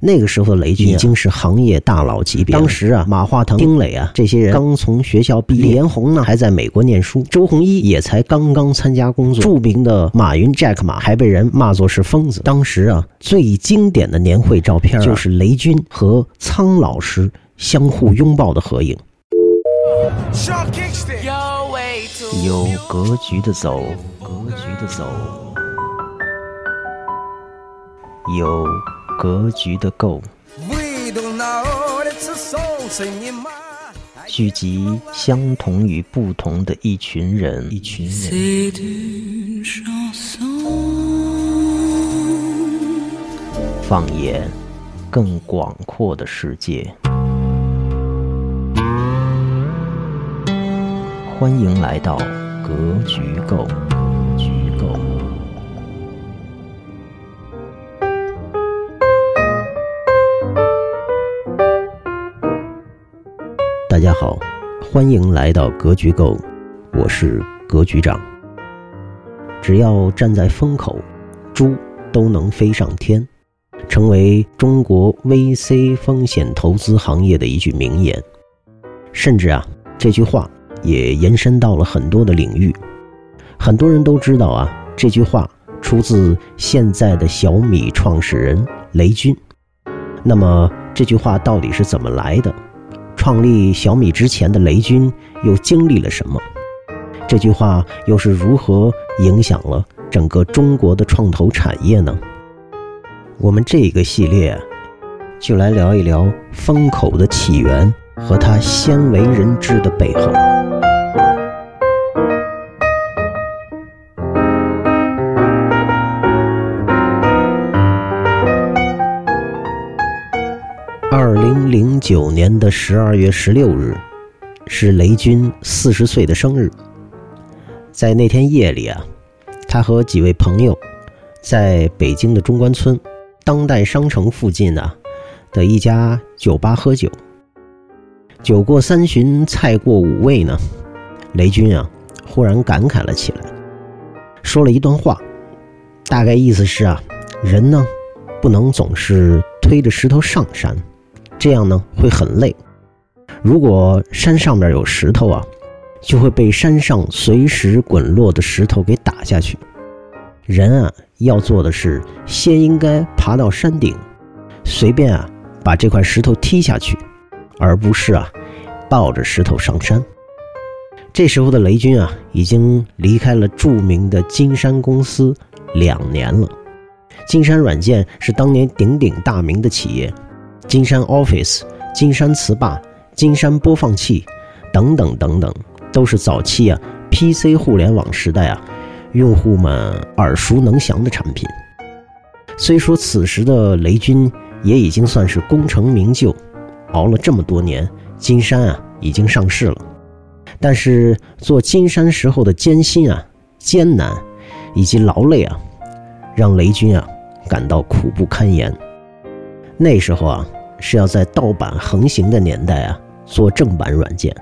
那个时候的雷军已经是行业大佬级别。当时啊，马化腾、丁磊啊这些人刚从学校毕业，李彦宏呢还在美国念书，周鸿祎也才刚刚参加工作。著名的马云 Jack 马还被人骂作是疯子。当时啊，最经典的年会照片就是雷军和苍老师相互拥抱的合影。有格局的走，格局的走，有。格局的够，聚集相同与不同的一群人，一群人，放眼更广阔的世界。欢迎来到格局够。大家好，欢迎来到格局购，我是格局长。只要站在风口，猪都能飞上天，成为中国 VC 风险投资行业的一句名言。甚至啊，这句话也延伸到了很多的领域。很多人都知道啊，这句话出自现在的小米创始人雷军。那么这句话到底是怎么来的？创立小米之前的雷军又经历了什么？这句话又是如何影响了整个中国的创投产业呢？我们这个系列就来聊一聊风口的起源和它鲜为人知的背后。零九年的十二月十六日，是雷军四十岁的生日。在那天夜里啊，他和几位朋友在北京的中关村当代商城附近啊的一家酒吧喝酒。酒过三巡，菜过五味呢，雷军啊忽然感慨了起来，说了一段话，大概意思是啊，人呢不能总是推着石头上山。这样呢会很累。如果山上面有石头啊，就会被山上随时滚落的石头给打下去。人啊，要做的是先应该爬到山顶，随便啊把这块石头踢下去，而不是啊抱着石头上山。这时候的雷军啊，已经离开了著名的金山公司两年了。金山软件是当年鼎鼎大名的企业。金山 Office、金山词霸、金山播放器，等等等等，都是早期啊 PC 互联网时代啊用户们耳熟能详的产品。虽说此时的雷军也已经算是功成名就，熬了这么多年，金山啊已经上市了，但是做金山时候的艰辛啊、艰难以及劳累啊，让雷军啊感到苦不堪言。那时候啊，是要在盗版横行的年代啊，做正版软件，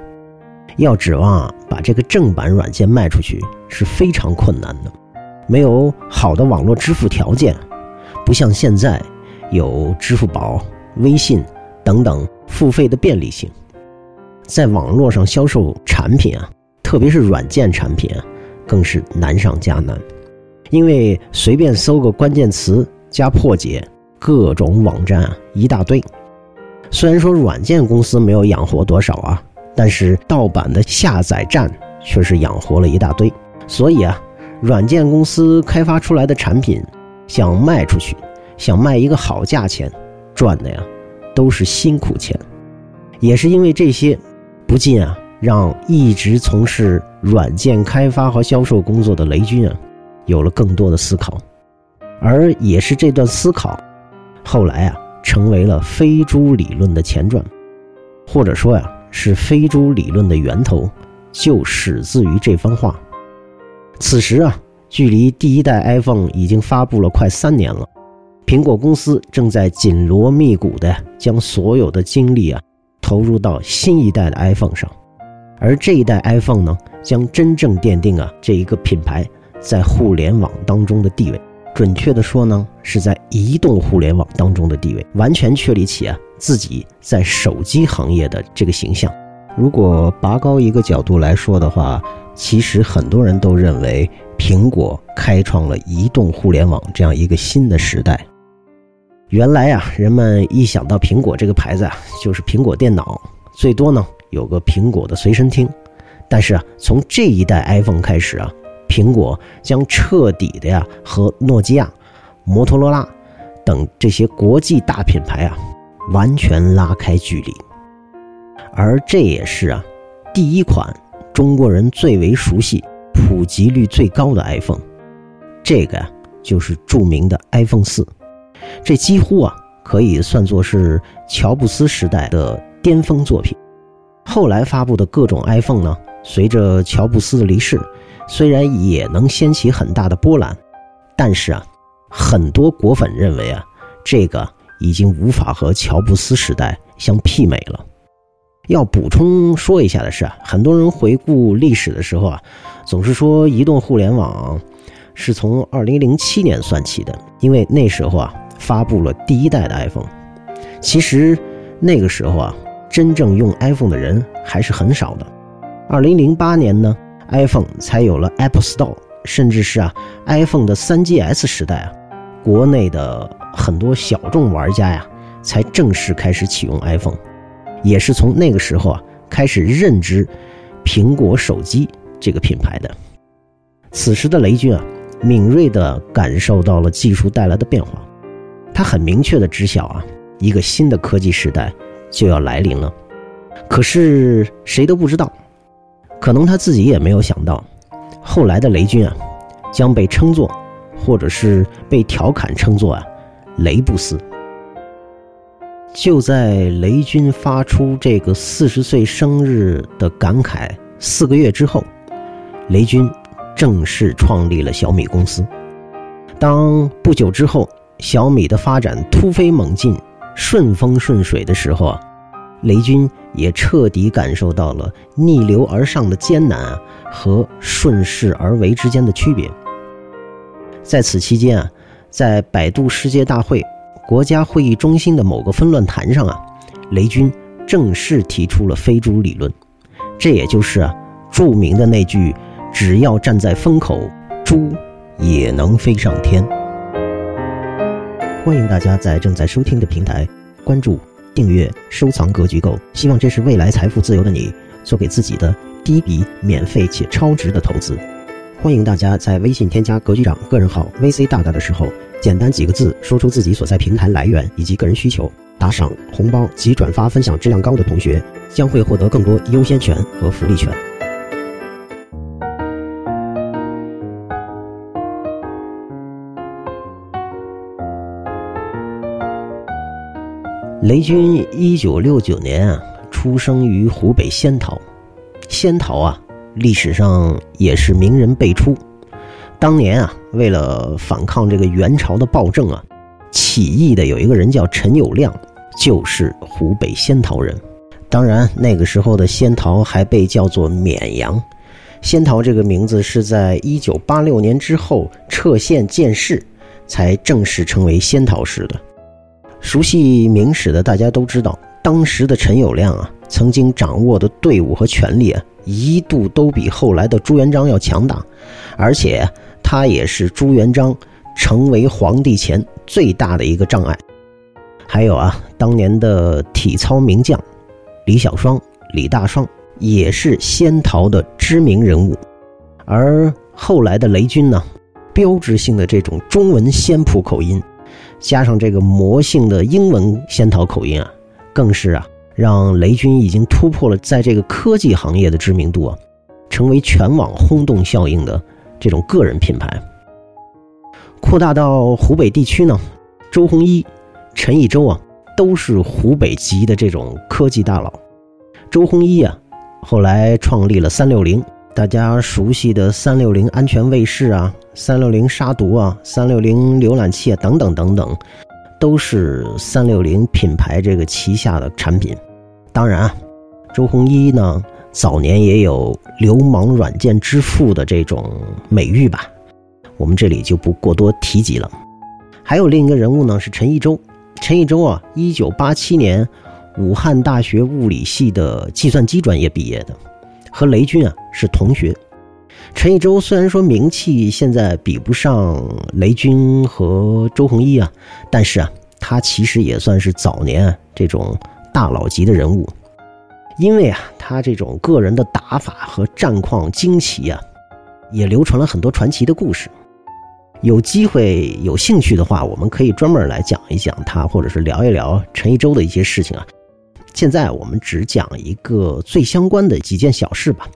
要指望啊把这个正版软件卖出去是非常困难的，没有好的网络支付条件，不像现在有支付宝、微信等等付费的便利性，在网络上销售产品啊，特别是软件产品啊，更是难上加难，因为随便搜个关键词加破解。各种网站啊一大堆，虽然说软件公司没有养活多少啊，但是盗版的下载站却是养活了一大堆。所以啊，软件公司开发出来的产品，想卖出去，想卖一个好价钱，赚的呀都是辛苦钱。也是因为这些，不禁啊让一直从事软件开发和销售工作的雷军啊，有了更多的思考，而也是这段思考。后来啊，成为了飞猪理论的前传，或者说呀，是飞猪理论的源头，就始自于这番话。此时啊，距离第一代 iPhone 已经发布了快三年了，苹果公司正在紧锣密鼓的将所有的精力啊，投入到新一代的 iPhone 上，而这一代 iPhone 呢，将真正奠定啊这一个品牌在互联网当中的地位。准确的说呢，是在移动互联网当中的地位，完全确立起啊自己在手机行业的这个形象。如果拔高一个角度来说的话，其实很多人都认为苹果开创了移动互联网这样一个新的时代。原来啊，人们一想到苹果这个牌子啊，就是苹果电脑，最多呢有个苹果的随身听。但是啊，从这一代 iPhone 开始啊。苹果将彻底的呀和诺基亚、摩托罗拉等这些国际大品牌啊完全拉开距离，而这也是啊第一款中国人最为熟悉、普及率最高的 iPhone，这个呀就是著名的 iPhone 四，这几乎啊可以算作是乔布斯时代的巅峰作品。后来发布的各种 iPhone 呢，随着乔布斯的离世。虽然也能掀起很大的波澜，但是啊，很多果粉认为啊，这个已经无法和乔布斯时代相媲美了。要补充说一下的是啊，很多人回顾历史的时候啊，总是说移动互联网是从2007年算起的，因为那时候啊发布了第一代的 iPhone。其实那个时候啊，真正用 iPhone 的人还是很少的。2008年呢。iPhone 才有了 Apple Store，甚至是啊 iPhone 的 3GS 时代啊，国内的很多小众玩家呀，才正式开始启用 iPhone，也是从那个时候啊开始认知苹果手机这个品牌的。此时的雷军啊，敏锐地感受到了技术带来的变化，他很明确地知晓啊，一个新的科技时代就要来临了。可是谁都不知道。可能他自己也没有想到，后来的雷军啊，将被称作，或者是被调侃称作啊，雷布斯。就在雷军发出这个四十岁生日的感慨四个月之后，雷军正式创立了小米公司。当不久之后，小米的发展突飞猛进、顺风顺水的时候啊。雷军也彻底感受到了逆流而上的艰难啊，和顺势而为之间的区别。在此期间啊，在百度世界大会国家会议中心的某个分论坛上啊，雷军正式提出了飞猪理论，这也就是啊著名的那句“只要站在风口，猪也能飞上天”。欢迎大家在正在收听的平台关注。订阅、收藏、格局够，希望这是未来财富自由的你做给自己的第一笔免费且超值的投资。欢迎大家在微信添加“格局长”个人号 “VC 大大”的时候，简单几个字说出自己所在平台来源以及个人需求，打赏、红包及转发分享质量高的同学将会获得更多优先权和福利权。雷军一九六九年啊，出生于湖北仙桃。仙桃啊，历史上也是名人辈出。当年啊，为了反抗这个元朝的暴政啊，起义的有一个人叫陈友谅，就是湖北仙桃人。当然，那个时候的仙桃还被叫做绵阳。仙桃这个名字是在一九八六年之后撤县建市，才正式称为仙桃市的。熟悉明史的大家都知道，当时的陈友谅啊，曾经掌握的队伍和权力啊，一度都比后来的朱元璋要强大，而且他也是朱元璋成为皇帝前最大的一个障碍。还有啊，当年的体操名将李小双、李大双也是仙桃的知名人物，而后来的雷军呢，标志性的这种中文仙谱口音。加上这个魔性的英文仙桃口音啊，更是啊，让雷军已经突破了在这个科技行业的知名度啊，成为全网轰动效应的这种个人品牌。扩大到湖北地区呢，周鸿祎、陈一舟啊，都是湖北籍的这种科技大佬。周鸿祎啊，后来创立了三六零。大家熟悉的三六零安全卫士啊，三六零杀毒啊，三六零浏览器啊，等等等等，都是三六零品牌这个旗下的产品。当然啊，周鸿祎呢，早年也有“流氓软件之父”的这种美誉吧。我们这里就不过多提及了。还有另一个人物呢，是陈一舟。陈一舟啊，一九八七年武汉大学物理系的计算机专业毕业的，和雷军啊是同学。陈一舟虽然说名气现在比不上雷军和周鸿祎啊，但是啊，他其实也算是早年这种大佬级的人物，因为啊，他这种个人的打法和战况惊奇啊，也流传了很多传奇的故事。有机会有兴趣的话，我们可以专门来讲一讲他，或者是聊一聊陈一舟的一些事情啊。现在我们只讲一个最相关的几件小事吧。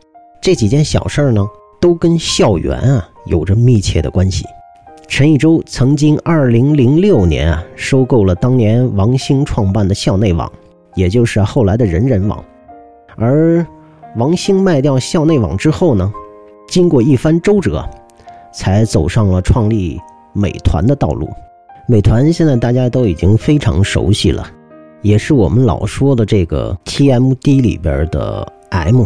这几件小事呢，都跟校园啊有着密切的关系。陈一舟曾经2006年啊收购了当年王兴创办的校内网，也就是后来的人人网。而王兴卖掉校内网之后呢，经过一番周折。才走上了创立美团的道路。美团现在大家都已经非常熟悉了，也是我们老说的这个 TMD 里边的 M。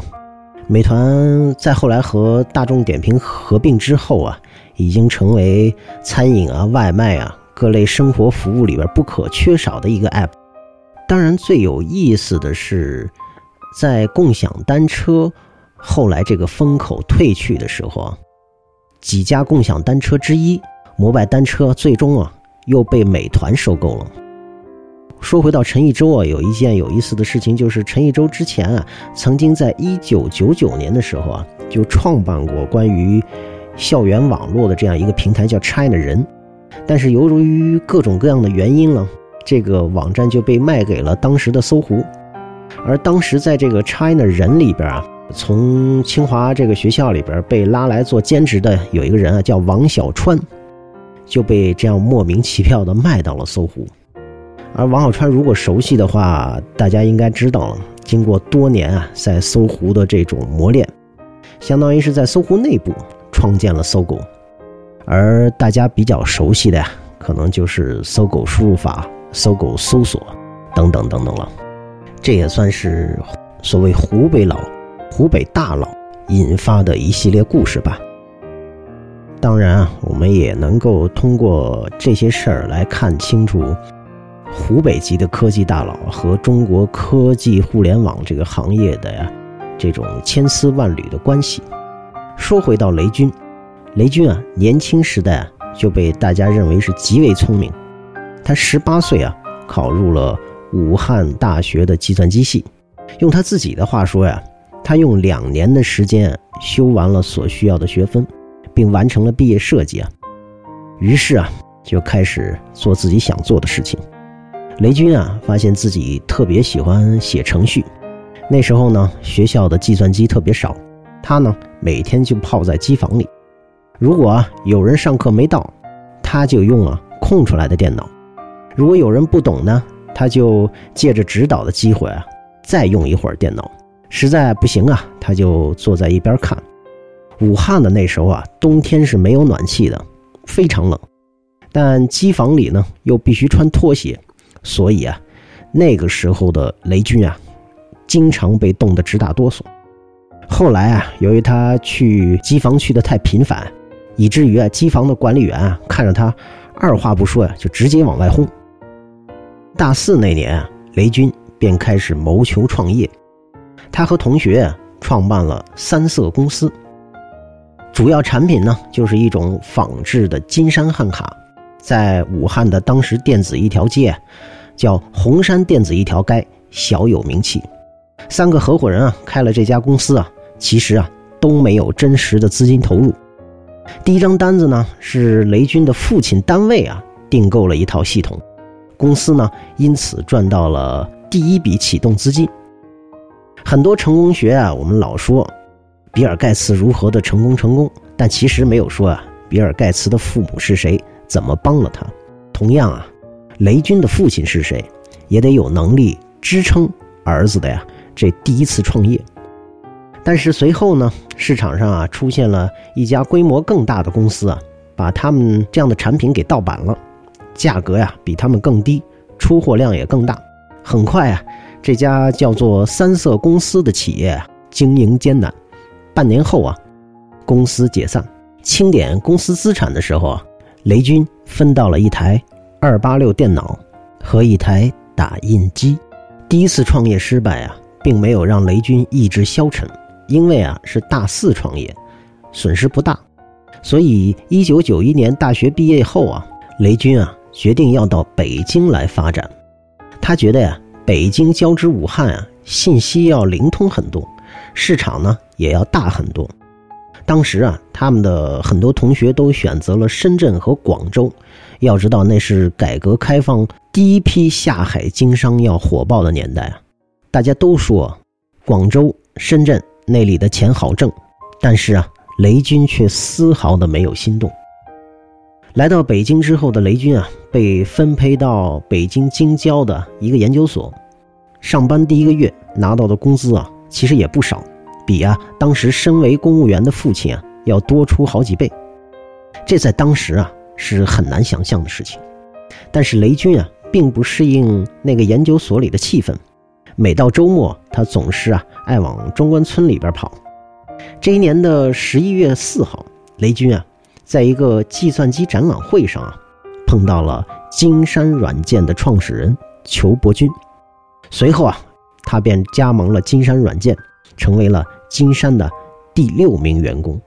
美团在后来和大众点评合并之后啊，已经成为餐饮啊、外卖啊各类生活服务里边不可缺少的一个 App。当然，最有意思的是，在共享单车后来这个风口退去的时候啊。几家共享单车之一，摩拜单车最终啊又被美团收购了。说回到陈一舟啊，有一件有意思的事情，就是陈一舟之前啊，曾经在一九九九年的时候啊，就创办过关于校园网络的这样一个平台，叫 China 人。但是由于各种各样的原因呢，这个网站就被卖给了当时的搜狐。而当时在这个 China 人里边啊。从清华这个学校里边被拉来做兼职的有一个人啊，叫王小川，就被这样莫名其妙的卖到了搜狐。而王小川如果熟悉的话，大家应该知道了，经过多年啊在搜狐的这种磨练，相当于是在搜狐内部创建了搜狗。而大家比较熟悉的呀，可能就是搜狗输入法、搜狗搜索等等等等了。这也算是所谓湖北佬。湖北大佬引发的一系列故事吧。当然啊，我们也能够通过这些事儿来看清楚湖北籍的科技大佬和中国科技互联网这个行业的呀这种千丝万缕的关系。说回到雷军，雷军啊，年轻时代啊就被大家认为是极为聪明。他十八岁啊考入了武汉大学的计算机系，用他自己的话说呀。他用两年的时间修完了所需要的学分，并完成了毕业设计啊，于是啊就开始做自己想做的事情。雷军啊发现自己特别喜欢写程序，那时候呢学校的计算机特别少，他呢每天就泡在机房里，如果啊有人上课没到，他就用了空出来的电脑；如果有人不懂呢，他就借着指导的机会啊再用一会儿电脑。实在不行啊，他就坐在一边看。武汉的那时候啊，冬天是没有暖气的，非常冷。但机房里呢又必须穿拖鞋，所以啊，那个时候的雷军啊，经常被冻得直打哆嗦。后来啊，由于他去机房去的太频繁，以至于啊，机房的管理员啊看着他，二话不说呀，就直接往外轰。大四那年啊，雷军便开始谋求创业。他和同学创办了三色公司，主要产品呢就是一种仿制的金山汉卡，在武汉的当时电子一条街，叫红山电子一条街，小有名气。三个合伙人啊开了这家公司啊，其实啊都没有真实的资金投入。第一张单子呢是雷军的父亲单位啊订购了一套系统，公司呢因此赚到了第一笔启动资金。很多成功学啊，我们老说比尔盖茨如何的成功成功，但其实没有说啊，比尔盖茨的父母是谁，怎么帮了他。同样啊，雷军的父亲是谁，也得有能力支撑儿子的呀这第一次创业。但是随后呢，市场上啊出现了一家规模更大的公司啊，把他们这样的产品给盗版了，价格呀比他们更低，出货量也更大，很快啊。这家叫做三色公司的企业经营艰难，半年后啊，公司解散，清点公司资产的时候啊，雷军分到了一台二八六电脑和一台打印机。第一次创业失败啊，并没有让雷军意志消沉，因为啊是大四创业，损失不大。所以一九九一年大学毕业后啊，雷军啊决定要到北京来发展。他觉得呀，北京交织武汉啊，信息要灵通很多，市场呢也要大很多。当时啊，他们的很多同学都选择了深圳和广州。要知道，那是改革开放第一批下海经商要火爆的年代啊！大家都说广州、深圳那里的钱好挣，但是啊，雷军却丝毫的没有心动。来到北京之后的雷军啊，被分配到北京京郊的一个研究所，上班第一个月拿到的工资啊，其实也不少。比啊，当时身为公务员的父亲啊，要多出好几倍，这在当时啊是很难想象的事情。但是雷军啊，并不适应那个研究所里的气氛，每到周末，他总是啊爱往中关村里边跑。这一年的十一月四号，雷军啊，在一个计算机展览会上啊，碰到了金山软件的创始人裘伯钧，随后啊，他便加盟了金山软件，成为了。金山的第六名员工。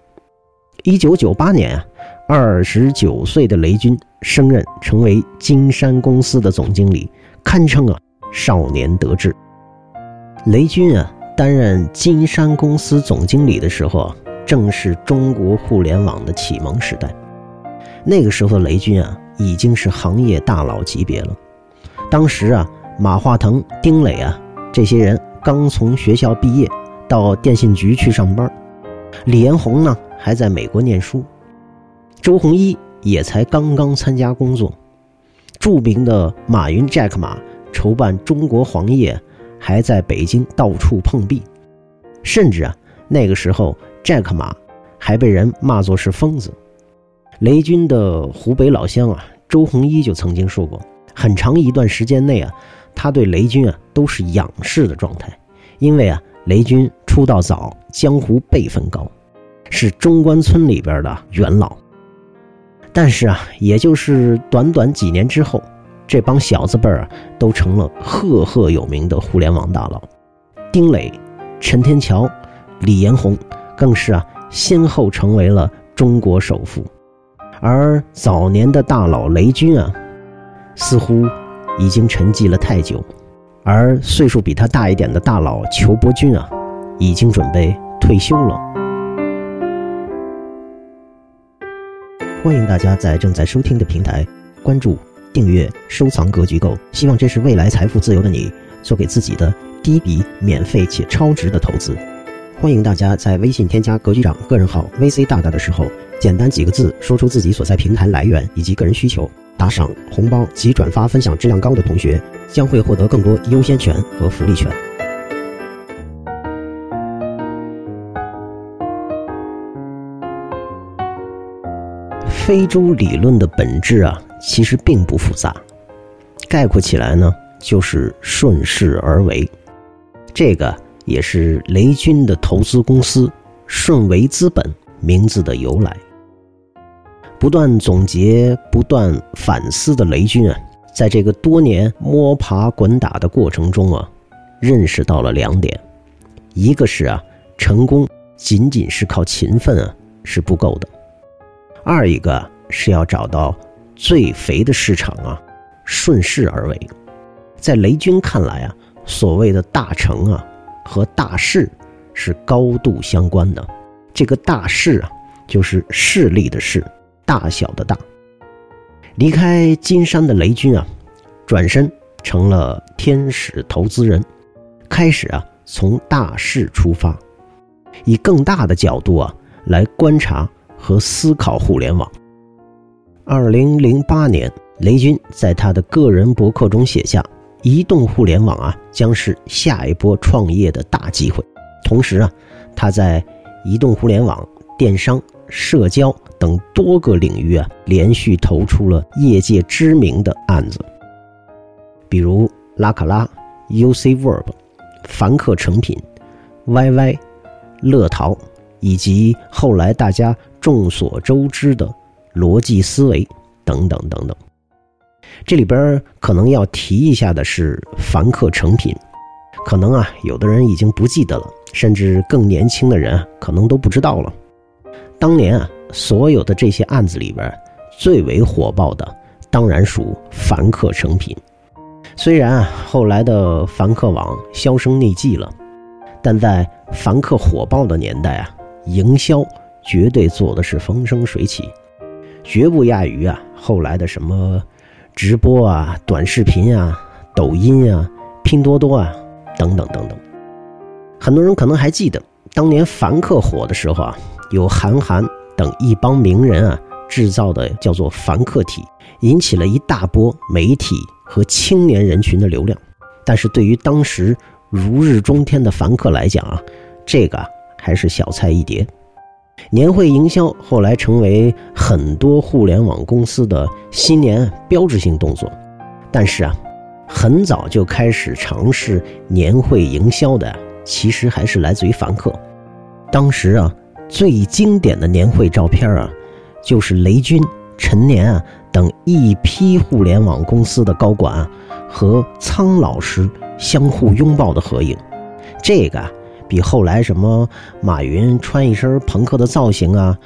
一九九八年啊，二十九岁的雷军升任成为金山公司的总经理，堪称啊少年得志。雷军啊担任金山公司总经理的时候啊，正是中国互联网的启蒙时代。那个时候的雷军啊，已经是行业大佬级别了。当时啊，马化腾、丁磊啊这些人刚从学校毕业。到电信局去上班，李彦宏呢还在美国念书，周鸿祎也才刚刚参加工作，著名的马云 Jack 马筹办中国黄页，还在北京到处碰壁，甚至啊那个时候 Jack 马还被人骂作是疯子。雷军的湖北老乡啊，周鸿祎就曾经说过，很长一段时间内啊，他对雷军啊都是仰视的状态，因为啊。雷军出道早，江湖辈分高，是中关村里边的元老。但是啊，也就是短短几年之后，这帮小子辈儿都成了赫赫有名的互联网大佬。丁磊、陈天桥、李彦宏更是啊，先后成为了中国首富。而早年的大佬雷军啊，似乎已经沉寂了太久。而岁数比他大一点的大佬裘伯君啊，已经准备退休了。欢迎大家在正在收听的平台关注、订阅、收藏《格局购》，希望这是未来财富自由的你做给自己的第一笔免费且超值的投资。欢迎大家在微信添加格局长个人号 VC 大大的时候，简单几个字说出自己所在平台来源以及个人需求。打赏、红包及转发分享质量高的同学，将会获得更多优先权和福利权。非洲理论的本质啊，其实并不复杂，概括起来呢，就是顺势而为。这个也是雷军的投资公司顺为资本名字的由来。不断总结、不断反思的雷军啊，在这个多年摸爬滚打的过程中啊，认识到了两点：一个是啊，成功仅仅是靠勤奋啊是不够的；二一个是要找到最肥的市场啊，顺势而为。在雷军看来啊，所谓的大成啊和大势是高度相关的。这个大势啊，就是势力的势。大小的大，离开金山的雷军啊，转身成了天使投资人，开始啊从大势出发，以更大的角度啊来观察和思考互联网。二零零八年，雷军在他的个人博客中写下：“移动互联网啊将是下一波创业的大机会。”同时啊，他在移动互联网电商。社交等多个领域啊，连续投出了业界知名的案子，比如拉卡拉、UCWork、凡客诚品、YY、乐淘，以及后来大家众所周知的逻辑思维等等等等。这里边可能要提一下的是凡客诚品，可能啊有的人已经不记得了，甚至更年轻的人可能都不知道了。当年啊，所有的这些案子里边，最为火爆的当然属凡客诚品。虽然啊后来的凡客网销声匿迹了，但在凡客火爆的年代啊，营销绝对做的是风生水起，绝不亚于啊后来的什么。直播啊，短视频啊，抖音啊，拼多多啊，等等等等。很多人可能还记得，当年凡客火的时候啊，有韩寒等一帮名人啊制造的叫做凡客体，引起了一大波媒体和青年人群的流量。但是对于当时如日中天的凡客来讲啊，这个还是小菜一碟。年会营销后来成为很多互联网公司的新年标志性动作，但是啊，很早就开始尝试年会营销的，其实还是来自于凡客。当时啊，最经典的年会照片啊，就是雷军、陈年啊等一批互联网公司的高管啊和苍老师相互拥抱的合影，这个。比后来什么马云穿一身朋克的造型啊，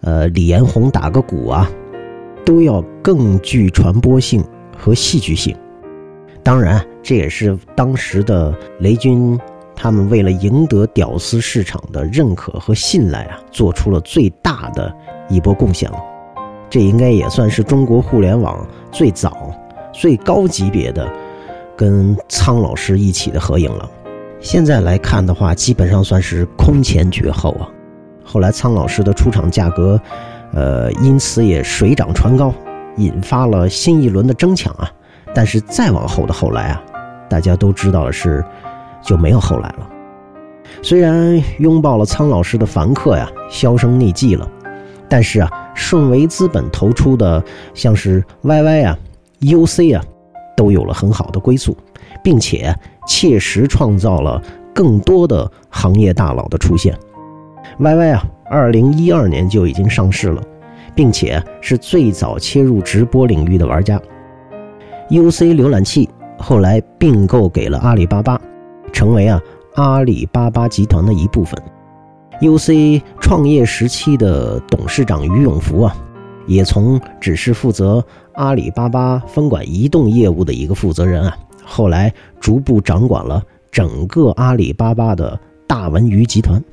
呃，李彦宏打个鼓啊，都要更具传播性和戏剧性。当然，这也是当时的雷军他们为了赢得屌丝市场的认可和信赖啊，做出了最大的一波贡献了。这应该也算是中国互联网最早、最高级别的跟苍老师一起的合影了。现在来看的话，基本上算是空前绝后啊。后来苍老师的出场价格，呃，因此也水涨船高，引发了新一轮的争抢啊。但是再往后的后来啊，大家都知道的是，就没有后来了。虽然拥抱了苍老师的凡客呀销声匿迹了，但是啊，顺为资本投出的像是 YY 啊、UC 啊，都有了很好的归宿。并且切实创造了更多的行业大佬的出现。YY 啊，二零一二年就已经上市了，并且是最早切入直播领域的玩家。UC 浏览器后来并购给了阿里巴巴，成为啊阿里巴巴集团的一部分。UC 创业时期的董事长于永福啊，也从只是负责阿里巴巴分管移动业务的一个负责人啊。后来逐步掌管了整个阿里巴巴的大文娱集团，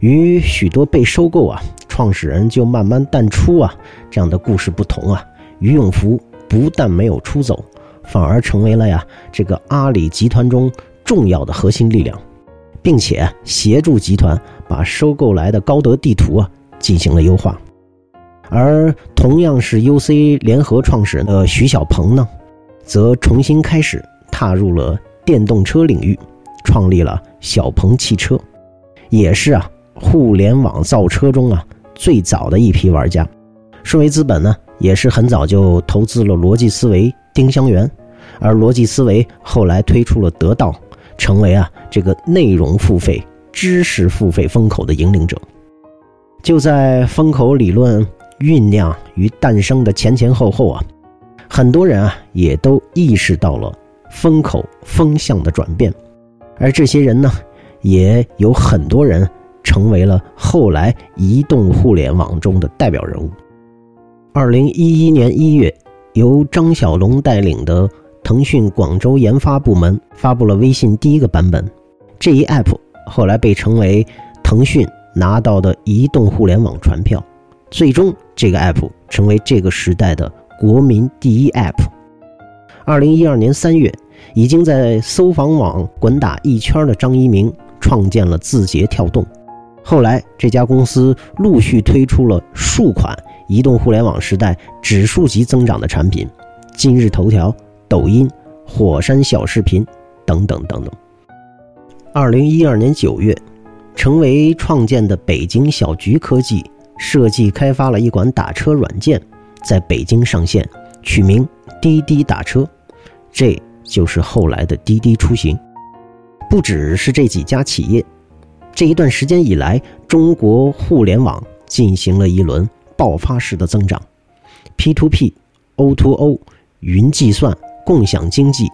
与许多被收购啊创始人就慢慢淡出啊这样的故事不同啊，俞永福不但没有出走，反而成为了呀这个阿里集团中重要的核心力量，并且协助集团把收购来的高德地图啊进行了优化，而同样是 UC 联合创始人的徐小鹏呢。则重新开始踏入了电动车领域，创立了小鹏汽车，也是啊互联网造车中啊最早的一批玩家。顺为资本呢也是很早就投资了逻辑思维、丁香园，而逻辑思维后来推出了得到，成为啊这个内容付费、知识付费风口的引领者。就在风口理论酝酿与诞生的前前后后啊。很多人啊，也都意识到了风口风向的转变，而这些人呢，也有很多人成为了后来移动互联网中的代表人物。二零一一年一月，由张小龙带领的腾讯广州研发部门发布了微信第一个版本，这一 app 后来被称为腾讯拿到的移动互联网传票，最终这个 app 成为这个时代的。国民第一 App。二零一二年三月，已经在搜房网滚打一圈的张一鸣创建了字节跳动。后来，这家公司陆续推出了数款移动互联网时代指数级增长的产品，今日头条、抖音、火山小视频等等等等。二零一二年九月，成为创建的北京小桔科技设计开发了一款打车软件。在北京上线，取名滴滴打车，这就是后来的滴滴出行。不只是这几家企业，这一段时间以来，中国互联网进行了一轮爆发式的增长。P to P、O to O、云计算、共享经济，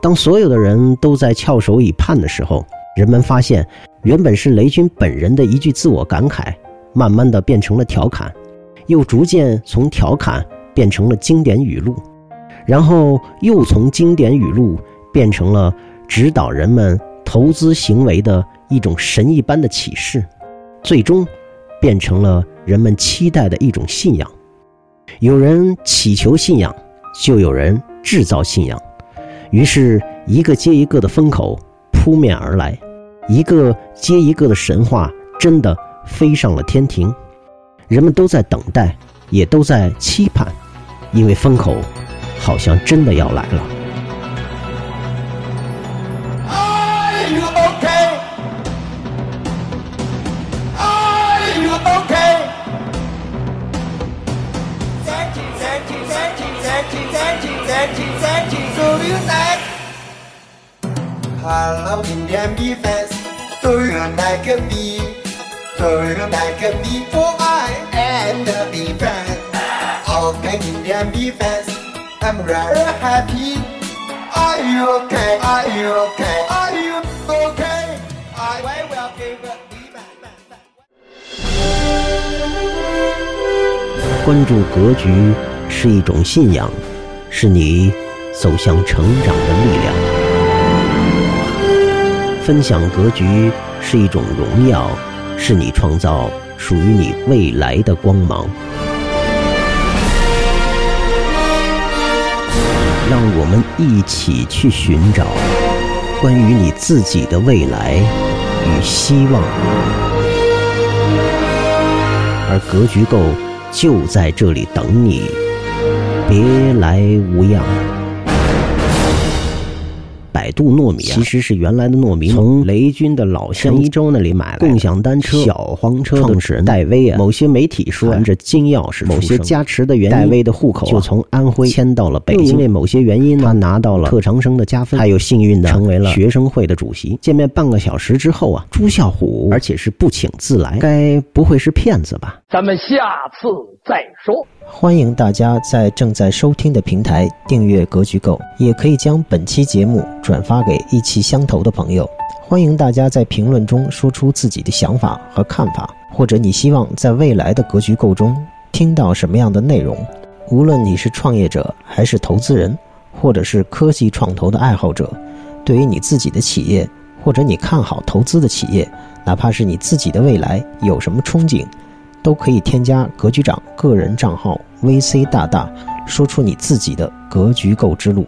当所有的人都在翘首以盼的时候，人们发现，原本是雷军本人的一句自我感慨，慢慢的变成了调侃，又逐渐从调侃变成了经典语录，然后又从经典语录变成了指导人们投资行为的一种神一般的启示，最终变成了人们期待的一种信仰。有人祈求信仰，就有人制造信仰，于是一个接一个的风口扑面而来，一个接一个的神话真的飞上了天庭。人们都在等待，也都在期盼，因为风口好像真的要来了。Hello Indian b e fans, do you like me? Do you like me for I and the b fans? Okay Indian b fans, I'm very happy. Are you okay? Are you okay? Are you okay? I will give it. 关注格局是一种信仰，是你走向成长的力量。分享格局是一种荣耀，是你创造属于你未来的光芒。让我们一起去寻找关于你自己的未来与希望，而格局够就在这里等你，别来无恙。百度糯米其实是原来的糯米，从雷军的老乡一周那里买来。共享单车小黄车创始人戴威啊，某些媒体说含着金钥匙，某些加持的原因，戴威的户口就从安徽迁到了北京。因为某些原因呢，他拿到了特长生的加分，还有幸运的成为了学生会的主席。见面半个小时之后啊，朱啸虎，而且是不请自来，该不会是骗子吧？咱们下次再说。欢迎大家在正在收听的平台订阅《格局购》，也可以将本期节目转发给意气相投的朋友。欢迎大家在评论中说出自己的想法和看法，或者你希望在未来的《格局构》中听到什么样的内容。无论你是创业者，还是投资人，或者是科技创投的爱好者，对于你自己的企业，或者你看好投资的企业，哪怕是你自己的未来有什么憧憬。都可以添加格局长个人账号 VC 大大，说出你自己的格局购之路。